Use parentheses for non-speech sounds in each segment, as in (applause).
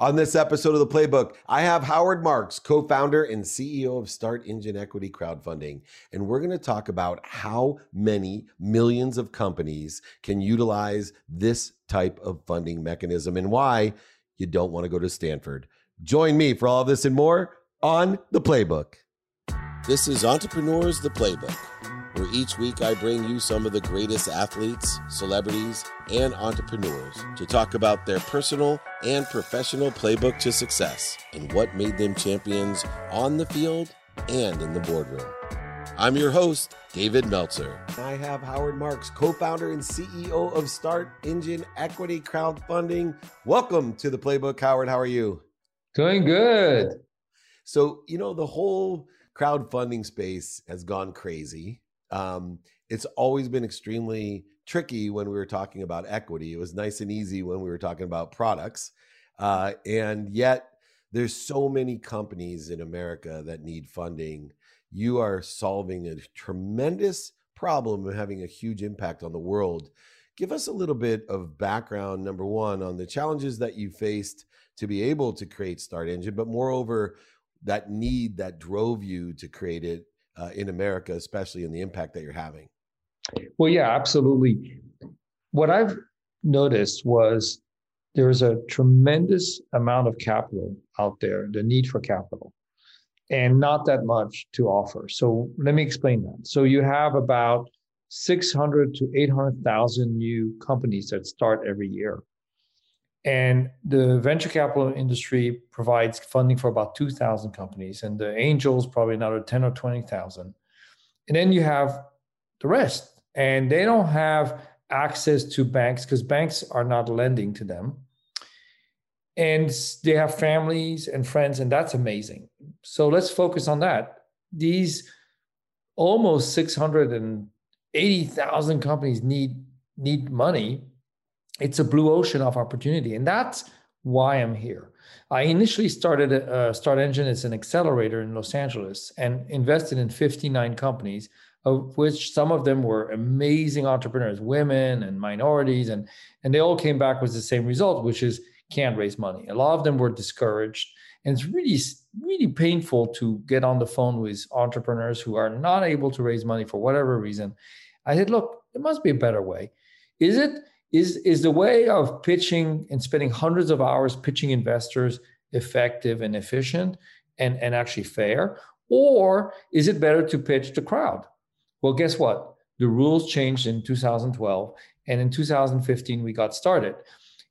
On this episode of the Playbook, I have Howard Marks, co founder and CEO of StartEngine Equity Crowdfunding. And we're going to talk about how many millions of companies can utilize this type of funding mechanism and why you don't want to go to Stanford. Join me for all of this and more on the Playbook. This is Entrepreneurs the Playbook where each week I bring you some of the greatest athletes, celebrities, and entrepreneurs to talk about their personal and professional playbook to success and what made them champions on the field and in the boardroom. I'm your host, David Meltzer. I have Howard Marks, co founder and CEO of Start Engine Equity Crowdfunding. Welcome to the Playbook, Howard. How are you? Doing good. So, you know, the whole crowdfunding space has gone crazy. Um, it's always been extremely tricky when we were talking about equity. It was nice and easy when we were talking about products. Uh, and yet, there's so many companies in America that need funding. You are solving a tremendous problem and having a huge impact on the world. Give us a little bit of background, number one, on the challenges that you faced to be able to create StartEngine, but moreover, that need that drove you to create it uh, in America, especially in the impact that you're having? Well, yeah, absolutely. What I've noticed was there's a tremendous amount of capital out there, the need for capital, and not that much to offer. So let me explain that. So you have about 600 to 800,000 new companies that start every year. And the venture capital industry provides funding for about 2,000 companies, and the angels probably another 10 or 20,000. And then you have the rest, and they don't have access to banks because banks are not lending to them. And they have families and friends, and that's amazing. So let's focus on that. These almost 680,000 companies need need money it's a blue ocean of opportunity. And that's why I'm here. I initially started uh, StartEngine as an accelerator in Los Angeles and invested in 59 companies, of which some of them were amazing entrepreneurs, women and minorities, and and they all came back with the same result, which is can't raise money. A lot of them were discouraged, and it's really really painful to get on the phone with entrepreneurs who are not able to raise money for whatever reason. I said, look, there must be a better way. Is it is is the way of pitching and spending hundreds of hours pitching investors effective and efficient and, and actually fair? Or is it better to pitch the crowd? Well guess what? The rules changed in 2012 and in 2015 we got started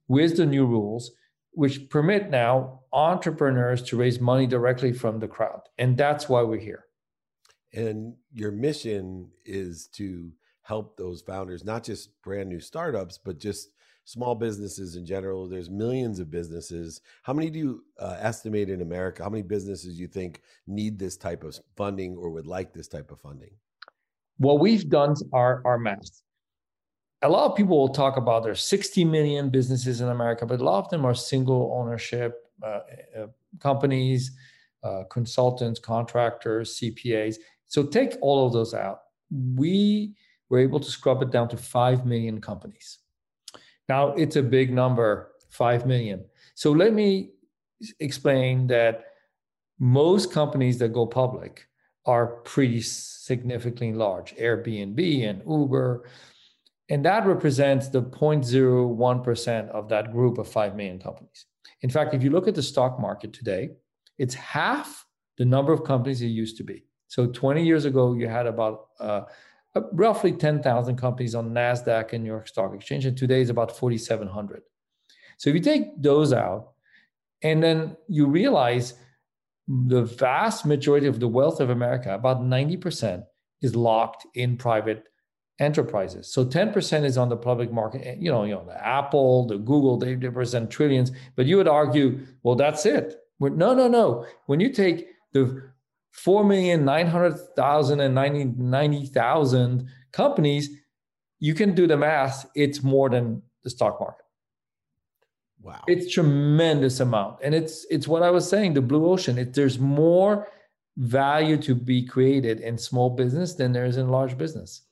with the new rules which permit now entrepreneurs to raise money directly from the crowd. And that's why we're here. And your mission is to help those founders, not just brand new startups, but just small businesses in general. There's millions of businesses. How many do you uh, estimate in America? How many businesses you think need this type of funding or would like this type of funding? What we've done our, our math. A lot of people will talk about there's 60 million businesses in America, but a lot of them are single ownership uh, uh, companies, uh, consultants, contractors, CPAs. So take all of those out. We we're able to scrub it down to 5 million companies. Now, it's a big number, 5 million. So let me explain that most companies that go public are pretty significantly large Airbnb and Uber. And that represents the 0.01% of that group of 5 million companies. In fact, if you look at the stock market today, it's half the number of companies it used to be. So 20 years ago, you had about uh, Uh, roughly 10,000 companies on NASDAQ and New York Stock Exchange, and today is about 4,700. So if you take those out, and then you realize the vast majority of the wealth of America, about 90%, is locked in private enterprises. So 10% is on the public market. Eh, you know, you know, the Apple, the Google, they represent trillions. But you would argue, well, that's it. We're, no, no, no. When you take the four million nine hundred thousand and ninety ninety thousand companies, you can do the math. It's more than the stock market. Wow, it's tremendous amount, and it's it's what I was saying. The blue ocean. It, there's more value to be created in small business than there is in large business.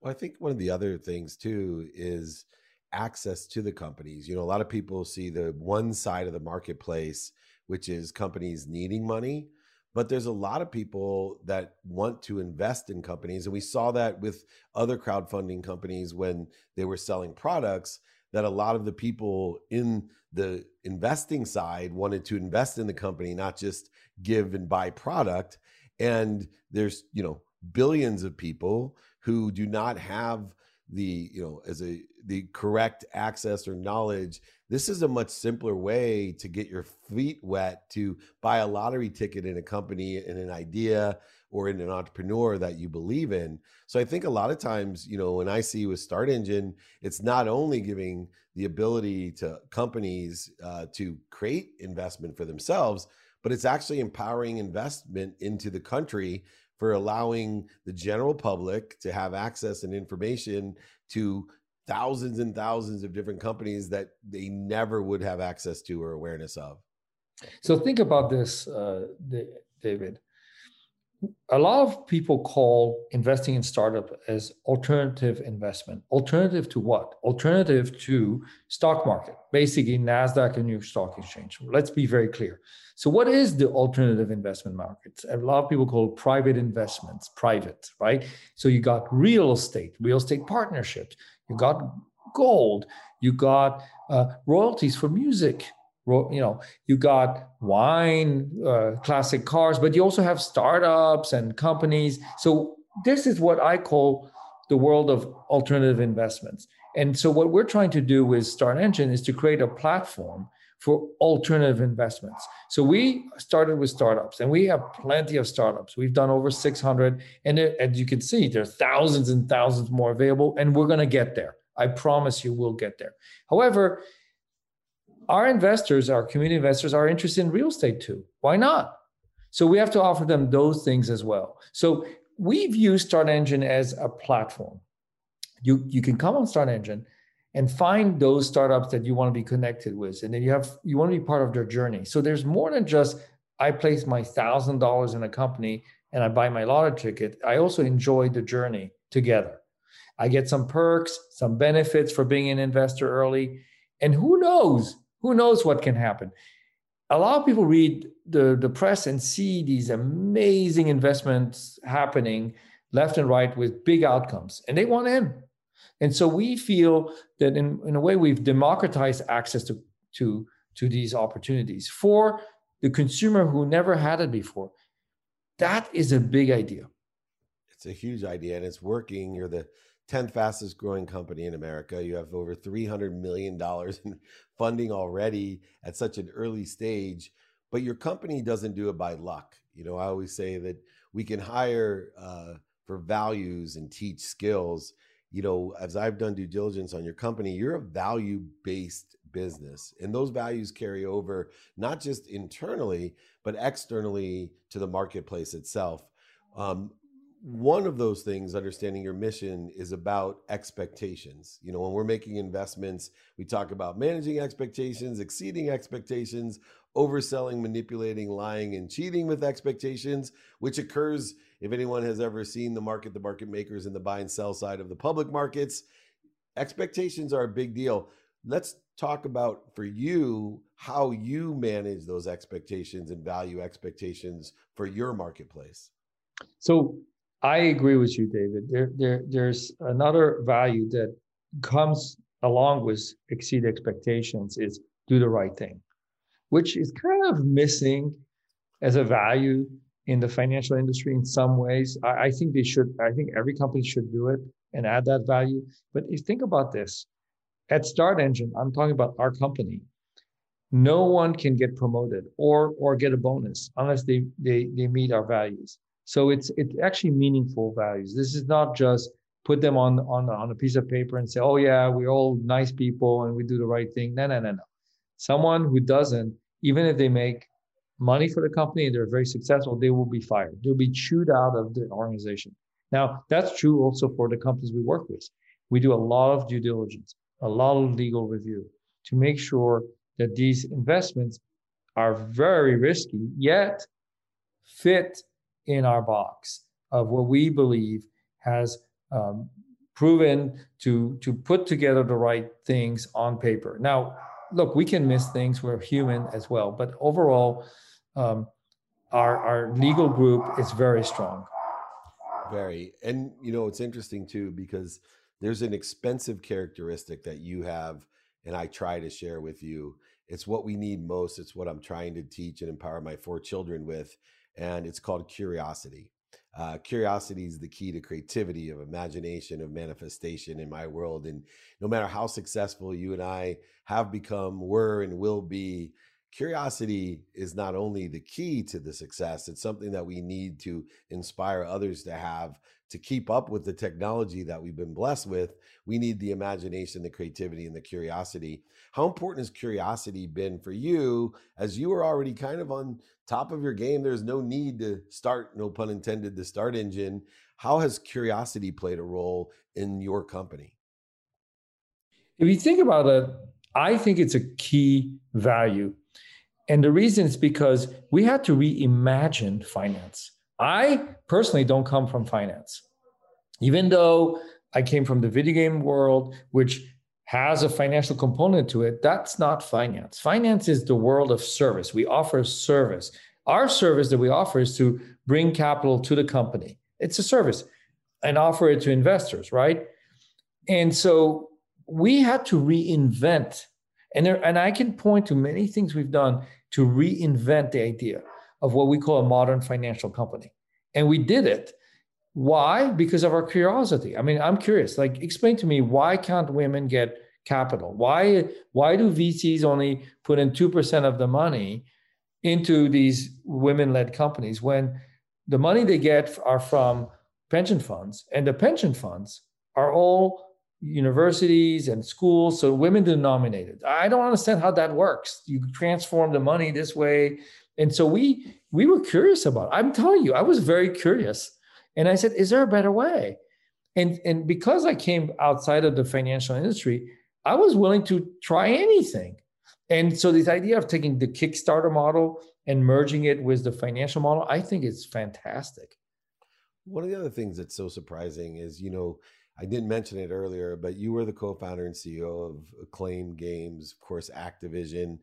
Well, I think one of the other things too is access to the companies. You know, a lot of people see the one side of the marketplace, which is companies needing money, but there's a lot of people that want to invest in companies. And we saw that with other crowdfunding companies when they were selling products, that a lot of the people in the investing side wanted to invest in the company, not just give and buy product. And there's, you know, billions of people who do not have the you know as a the correct access or knowledge this is a much simpler way to get your feet wet to buy a lottery ticket in a company in an idea or in an entrepreneur that you believe in. So i think a lot of times you know when i see with StartEngine it's not only giving the ability to companies uh, to create investment for themselves but it's actually empowering investment into the country for allowing the general public to have access and information to thousands and thousands of different companies that they never would have access to or awareness of. So think about this, uh, David. A lot of people call investing in startup as alternative investment. Alternative to what? Alternative to stock market basically nasdaq and new york stock exchange. Let's be very clear. So what is the alternative investment market? A lot of people call private investments private right? So you got real estate real estate partnerships you got gold. You got uh, royalties for music. You know you got wine uh, classic cars but you also have startups and companies. So this is what i call the world of alternative investments. And so what we're trying to do with StartEngine is to create a platform for alternative investments so we started with startups and we have plenty of startups we've done over 600 and as you can see there's thousands and thousands more available and we're going to get there i promise you we'll get there however our investors, our community investors, are interested in real estate too. Why not? So we have to offer them those things as well. So we view StartEngine as a platform. You you can come on StartEngine and find those startups that you want to be connected with, and then you have you want to be part of their journey. So there's more than just I place my thousand dollars in a company and I buy my lottery ticket. I also enjoy the journey together. I get some perks, some benefits for being an investor early, and who knows? Who knows what can happen? A lot of people read the, the press and see these amazing investments happening left and right with big outcomes, and they want in. And so we feel that in, in a way we've democratized access to, to, to these opportunities for the consumer who never had it before. That is a big idea. It's a huge idea and it's working. You're the 10th fastest growing company in America. You have over $300 million in (laughs) funding already at such an early stage, but your company doesn't do it by luck. You know, I always say that we can hire uh, for values and teach skills. You know, as I've done due diligence on your company, you're a value based business. And those values carry over not just internally, but externally to the marketplace itself. Um, one of those things understanding your mission is about expectations you know when we're making investments we talk about managing expectations exceeding expectations overselling manipulating lying and cheating with expectations which occurs if anyone has ever seen the market the market makers and the buy and sell side of the public markets. Expectations are a big deal. Let's talk about for you how you manage those expectations and value expectations for your marketplace. So I agree with you, David. There, there, there's another value that comes along with exceed expectations is do the right thing, which is kind of missing as a value in the financial industry in some ways. I, I think they should, I think every company should do it and add that value. But if you think about this, at StartEngine, I'm talking about our company. No one can get promoted or or get a bonus unless they they they meet our values. So it's it's actually meaningful values. This is not just put them on on on a piece of paper and say, oh yeah, we're all nice people and we do the right thing. No, no, no, no. Someone who doesn't, even if they make money for the company and they're very successful, they will be fired. They'll be chewed out of the organization. Now that's true also for the companies we work with. We do a lot of due diligence, a lot of legal review to make sure that these investments are very risky yet fit in our box of what we believe has um, proven to to put together the right things on paper. Now, look, we can miss things. We're human as well, but overall, um, our our legal group is very strong. Very, and you know it's interesting too because there's an expensive characteristic that you have, and I try to share with you. It's what we need most. It's what I'm trying to teach and empower my four children with, and it's called curiosity uh, curiosity is the key to creativity, of imagination, of manifestation in my world. And no matter how successful you and I have become, were, and will be, curiosity is not only the key to the success, it's something that we need to inspire others to have to keep up with the technology that we've been blessed with. We need the imagination, the creativity, and the curiosity. How important has curiosity been for you as you are already kind of on top of your game? There's no need to start, no pun intended, the start engine. How has curiosity played a role in your company? If you think about it, I think it's a key value. And the reason is because we had to reimagine finance. I personally don't come from finance, even though I came from the video game world, which has a financial component to it. That's not finance. Finance is the world of service. We offer service. Our service that we offer is to bring capital to the company. It's a service and offer it to investors, right? And so we had to reinvent. And there, and I can point to many things we've done to reinvent the idea of what we call a modern financial company. And we did it why? Because of our curiosity. I mean, I'm curious. Like, explain to me why can't women get capital? Why why do VCs only put in two percent of the money into these women-led companies when the money they get are from pension funds, and the pension funds are all universities and schools, so women denominated. I don't understand how that works. You transform the money this way, and so we we were curious about. It. I'm telling you, I was very curious and I said, is there a better way? And, and because I came outside of the financial industry, I was willing to try anything. And so this idea of taking the Kickstarter model and merging it with the financial model, I think it's fantastic. One of the other things that's so surprising is, you know, I didn't mention it earlier, but you were the co-founder and CEO of Acclaim Games, of course, Activision.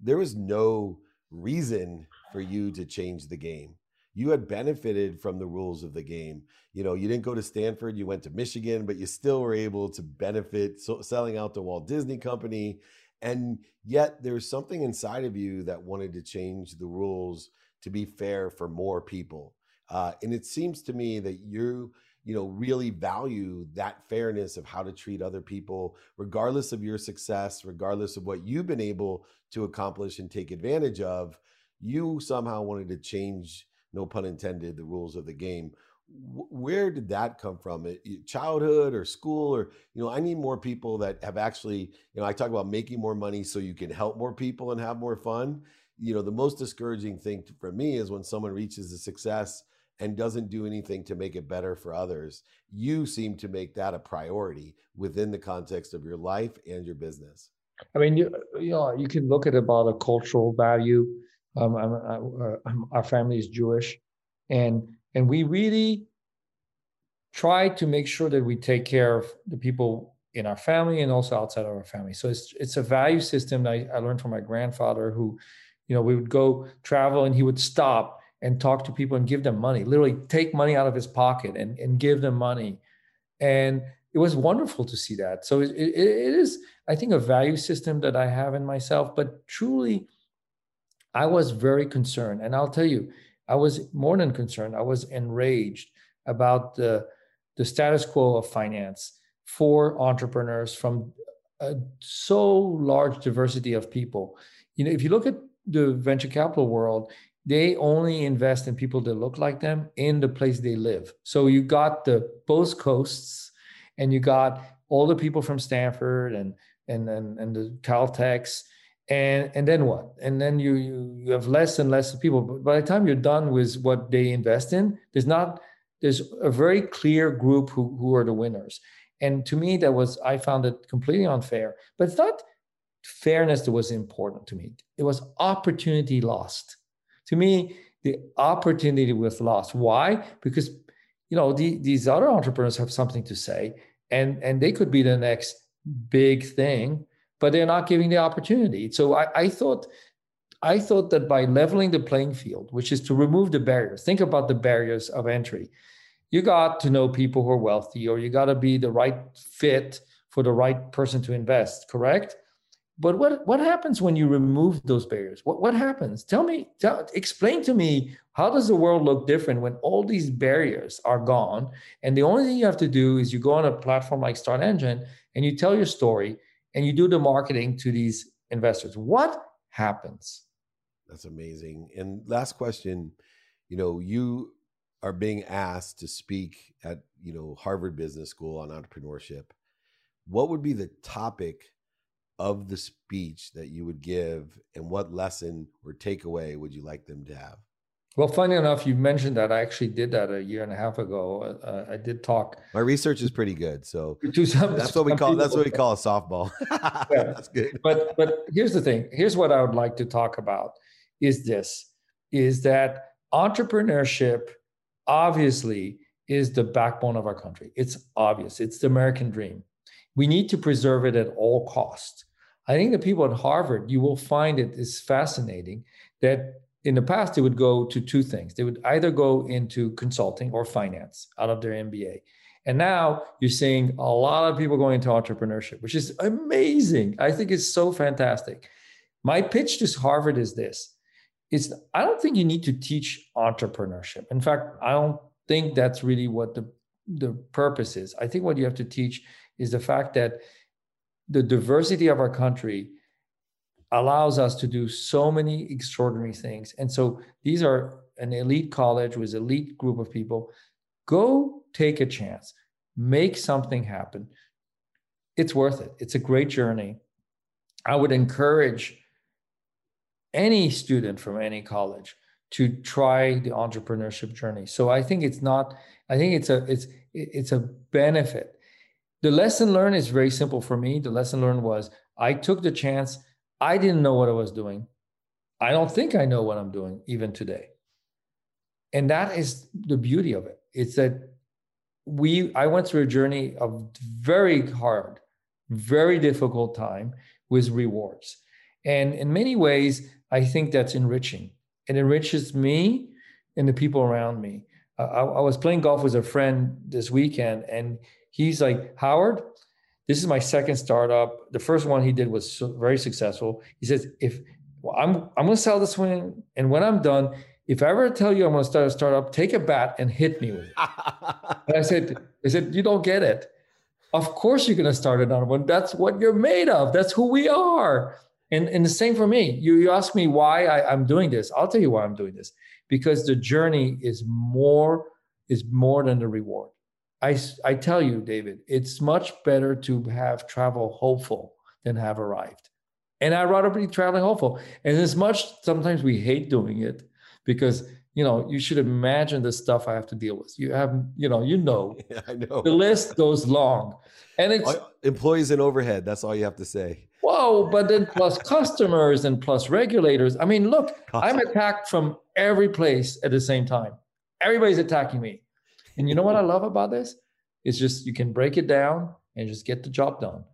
There was no reason for you to change the game you had benefited from the rules of the game. You know, you didn't go to Stanford, you went to Michigan, but you still were able to benefit so, selling out the Walt Disney Company. And yet there's something inside of you that wanted to change the rules to be fair for more people. Uh, and it seems to me that you, you know, really value that fairness of how to treat other people, regardless of your success, regardless of what you've been able to accomplish and take advantage of. You somehow wanted to change no pun intended, the rules of the game. Where did that come from? Childhood or school, or you know, I need more people that have actually, you know, I talk about making more money so you can help more people and have more fun. You know, the most discouraging thing for me is when someone reaches a success and doesn't do anything to make it better for others. You seem to make that a priority within the context of your life and your business. I mean, you, you know, you can look at about a cultural value um, I'm, uh, I'm, our family is Jewish, and and we really try to make sure that we take care of the people in our family and also outside of our family. So it's it's a value system that I, I learned from my grandfather, who, you know, we would go travel and he would stop and talk to people and give them money, literally take money out of his pocket and and give them money, and it was wonderful to see that. So it, it, it is, I think, a value system that I have in myself, but truly I was very concerned. And I'll tell you, I was more than concerned. I was enraged about the, the status quo of finance for entrepreneurs from a so large diversity of people. You know, if you look at the venture capital world, they only invest in people that look like them in the place they live. So you got the both coasts and you got all the people from Stanford and and and, and the Caltechs and and then what? And then you, you you have less and less people. But by the time you're done with what they invest in there's not there's a very clear group who, who are the winners. And to me that was i found it completely unfair. But it's not fairness that was important to me. It was opportunity lost to me the opportunity was lost why because you know the, these other entrepreneurs have something to say and and they could be the next big thing, but they're not giving the opportunity. So I, I thought I thought that by leveling the playing field, which is to remove the barriers, think about the barriers of entry. You got to know people who are wealthy, or you got to be the right fit for the right person to invest, correct? But what, what happens when you remove those barriers? What, what happens? Tell me, tell, explain to me, how does the world look different when all these barriers are gone? And the only thing you have to do is you go on a platform like StartEngine and you tell your story and you do the marketing to these investors. What happens? That's amazing. And last question, you know, you are being asked to speak at, you know, Harvard Business School on entrepreneurship. What would be the topic of the speech that you would give and what lesson or takeaway would you like them to have? Well, funny enough, you mentioned that I actually did that a year and a half ago. Uh, I did talk. My research is pretty good, so (laughs) some, that's what we call that's what we call a softball. (laughs) yeah. That's good. But but here's the thing. Here's what I would like to talk about is this is that entrepreneurship obviously is the backbone of our country. It's obvious. It's the American dream. We need to preserve it at all costs. I think the people at Harvard, you will find it is fascinating that in the past they would go to two things. They would either go into consulting or finance out of their MBA. And now you're seeing a lot of people going into entrepreneurship, which is amazing. I think it's so fantastic. My pitch to Harvard is this is I don't think you need to teach entrepreneurship. In fact, I don't think that's really what the the purpose is. I think what you have to teach is the fact that the diversity of our country allows us to do so many extraordinary things. And so these are an elite college with an elite group of people. Go take a chance, make something happen. It's worth it. It's a great journey. I would encourage any student from any college to try the entrepreneurship journey. So I think it's not, I think it's a it's it's a benefit. The lesson learned is very simple for me. The lesson learned was I took the chance. I didn't know what I was doing. I don't think I know what I'm doing even today. And that is the beauty of it. It's that we I went through a journey of very hard, very difficult time with rewards. And in many ways, I think that's enriching. It enriches me and the people around me. Uh, I, I, was playing golf with a friend this weekend, and he's like, Howard, this is my second startup. The first one he did was very successful. He says, if well, I'm I'm going to sell this one, and when I'm done, if I ever tell you I'm going to start a startup, take a bat and hit me with it. (laughs) and I said, I said, you don't get it. Of course you're going to start another one. That's what you're made of. That's who we are. And, and the same for me. You, you ask me why I, I'm doing this. I'll tell you why I'm doing this. Because the journey is more is more than the reward. I, I tell you, David, it's much better to have travel hopeful than have arrived. And I'd rather be traveling hopeful. And as much sometimes we hate doing it because you know you should imagine the stuff I have to deal with. You have, you know, you know, (laughs) yeah, I know the list goes long, and it's employees and overhead. That's all you have to say. Whoa, but then plus customers and plus regulators. I mean, look, I'm attacked from every place at the same time. Everybody's attacking me. And you know what I love about this? It's just you can break it down and just get the job done.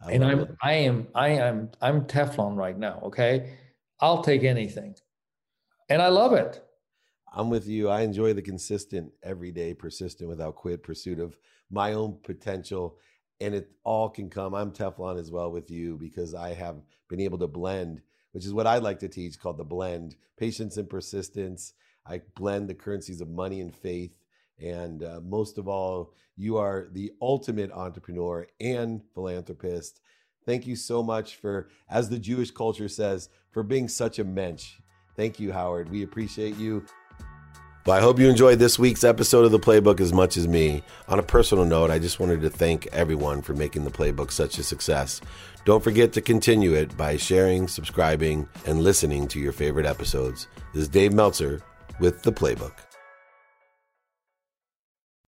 I and I'm it. I am I am I'm Teflon right now, okay? I'll take anything. And I love it. I'm with you. I enjoy the consistent, everyday, persistent, without quit pursuit of my own potential and it all can come. I'm Teflon as well with you because I have been able to blend, which is what I like to teach called the blend patience and persistence. I blend the currencies of money and faith. And uh, most of all, you are the ultimate entrepreneur and philanthropist. Thank you so much for, as the Jewish culture says, for being such a mensch. Thank you, Howard. We appreciate you. Well, I hope you enjoyed this week's episode of the Playbook as much as me. On a personal note, I just wanted to thank everyone for making the Playbook such a success. Don't forget to continue it by sharing, subscribing, and listening to your favorite episodes. This is Dave Meltzer with the Playbook.